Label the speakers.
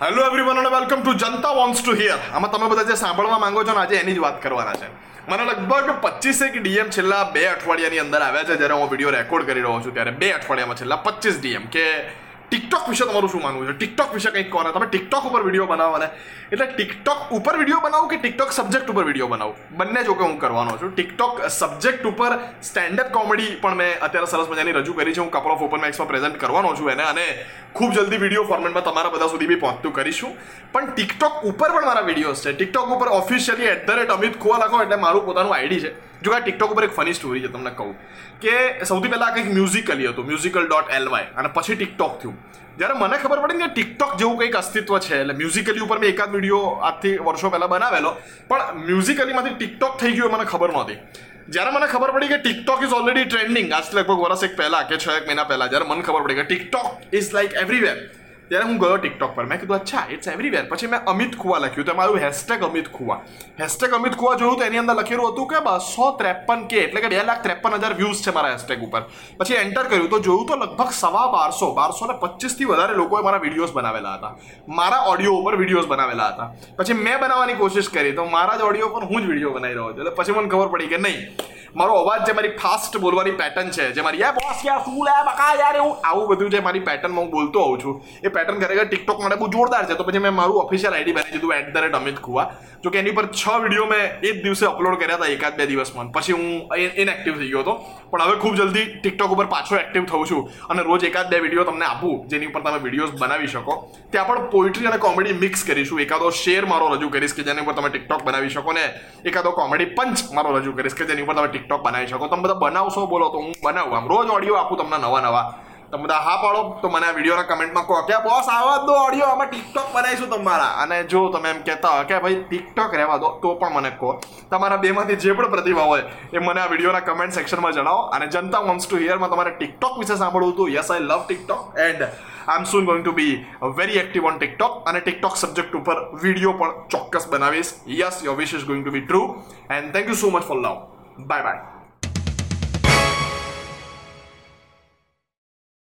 Speaker 1: Hello everyone અને welcome to Janta wants to hear આમાં તમે બધા જે સાંભળવા માંગો છો ને આજે એની જ વાત કરવાના છે. મને લગભગ પચીસેક ડીએમ છેલ્લા બે અઠવાડિયાની અંદર આવ્યા છે. જ્યારે હું વીડિયો રેકોર્ડ કરી રહ્યો છું ત્યારે બે અઠવાડિયામાં છેલ્લા પચીસ ડીએમ કે ટિકટોક વિશે તમારું શું માનવું છે ટિકટોક વિશે કંઈક કહો તમે ટિકટોક ઉપર વીડિયો બનાવો ને એટલે ટિકટોક ઉપર વીડિયો બનાવું કે ટિકટોક સબ્જેક્ટ ઉપર વીડિયો બનાવું બંને જો કે હું કરવાનો છું ટિકટોક સબ્જેક્ટ ઉપર સ્ટેન્ડઅપ કોમેડી પણ મેં અત્યારે સરસ મજાની રજૂ કરી છે હું કપલ ઓફ ઓપન મેક્સમાં પ્રેઝન્ટ કરવાનો છું એને અને ખૂબ જલ્દી વીડિયો ફોર્મેટમાં તમારા બધા સુધી બી પહોંચતું કરીશું પણ ટિકટોક ઉપર પણ મારા વિડીયોઝ છે ટિકટોક ઉપર officially at the rate Amit Khuva લખો એટલે મારું પોતાનું આઈડી છે જો આ ટિકટોક ઉપર એક ફની સ્ટોરી છે, તમને કહું. કે સૌથી પહેલાં કંઈક મ્યુઝિકલી હતું મ્યુઝિકલ ડોટ એલ વાય અને પછી ટિકટોક થયું. જ્યારે મને ખબર પડી કે ટિકટોક જેવું કંઈક અસ્તિત્વ છે, એટલે મ્યુઝિકલી ઉપર મેં એકાદ વીડિયો આજથી વર્ષો પહેલાં બનાવેલો, પણ મ્યુઝિકલીમાંથી ટિકટોક થઈ ગયું મને ખબર નહોતી. જ્યારે મને ખબર પડી કે ટિકટોક ઇઝ ઓલરેડી ટ્રેન્ડિંગ આજથી લગભગ વર્ષ એક પહેલાં કે છ એક મહિના પહેલાં, જ્યારે મને ખબર પડી કે ટિકટોક ઇઝ લાઈક એવરીવેર ત્યારે હું ગયો ટિકટોક પર. મેં કીધું, અચ્છા ઇટ્સ એવરીવેર પછી મેં અમિત ખુવા લખ્યું. તો મારું હેશટેગ અમિત ખુવા. હેશટેગ અમિત ખુવા જોયું તો એની અંદર લખેલું હતું કે બસો ત્રેપન કે એટલે કે બે લાખ ત્રેપન હજાર વ્યૂઝ છે મારા હેશટેગ ઉપર. પછી એન્ટર કર્યું તો જોયું તો લગભગ સવા બારસો બારસો ને પચીસથી વધારે લોકોએ મારા વિડીયોઝ બનાવેલા હતા. મારા ઓડિયો ઉપર વિડીયોઝ બનાવેલા હતા. પછી મેં બનાવવાની કોશિશ કરી તો મારા જ ઓડિયો પર હું જ વીડિયો બનાવી રહ્યો હતો. એટલે પછી મને ખબર પડી કે નહીં. મારો અવાજ જે મારી ફાસ્ટ બોલવાની પેટર્ન છે. જે મારી યા બોસ યાર, શું લે? બકા યાર એવું? આવું બધું જે મારી પેટર્નમાં હું બોલતો હોઉં છું. એ પેટર્ન ખરેખર ટિકટોક માટે બહુ જોરદાર છે. તો પછી મેં મારું ઓફિશિયલ આઈડી બનાવી દીધું at the rate Amit Khuva જો કે એની પર છ વીડિયો મેં એ જ દિવસે અપલોડ કર્યા હતા, એકાદ બે દિવસમાં. પછી હું ઇનએક્ટિવ થઈ ગયો હતો. પણ હવે ખૂબ જલ્દી ટિકટોક ઉપર પાછો એક્ટિવ થઉં છું. અને રોજ એકાદ બે વીડિયો તમને આપું, જેની ઉપર તમે વિડીયોઝ બનાવી શકો. ત્યાં પણ પોઇટ્રી અને કોમેડી મિક્સ કરીશું. એકાદો શેર મારો રજૂ કરીશ કે જેની ઉપર તમે ટિકટોક બનાવી શકો ને એકાદો કોમેડી પંચ મારો રજૂ કરીશ કે જેની ઉપર તમે ટિકટોક બનાવી શકો. તમે બધા બનાવશો, બોલો તો હું બનાવું. આમ રોજ ઓડિયો આપું તમને નવા નવા. તમે બધા હા પાડો, તો મને આ વિડીયોના કમેન્ટમાં કહો. કે બોસ આવા દો ઓડિયો આમાં ટિકટોક બનાવીશું તમારા. અને જો તમે એમ કહેતા હોય કે ભાઈ ટિકટોક રહેવા દો, તો પણ મને કહો. તમારા બેમાંથી જે પણ પ્રતિભા હોય, એ મને આ વિડીયોના કમેન્ટ સેક્શનમાં જણાવો. અને જનતા વોન્ટ્સ ટુ હિયરમાં તમારે ટિકટોક વિશે સાંભળવું હતું. Yes I love TikTok and I am soon going to be very active on TikTok અને ટિકટોક સબ્જેક્ટ ઉપર વીડિયો પણ ચોક્કસ બનાવીશ. Yes your wish is going to be true and thank you so much for love Bye bye.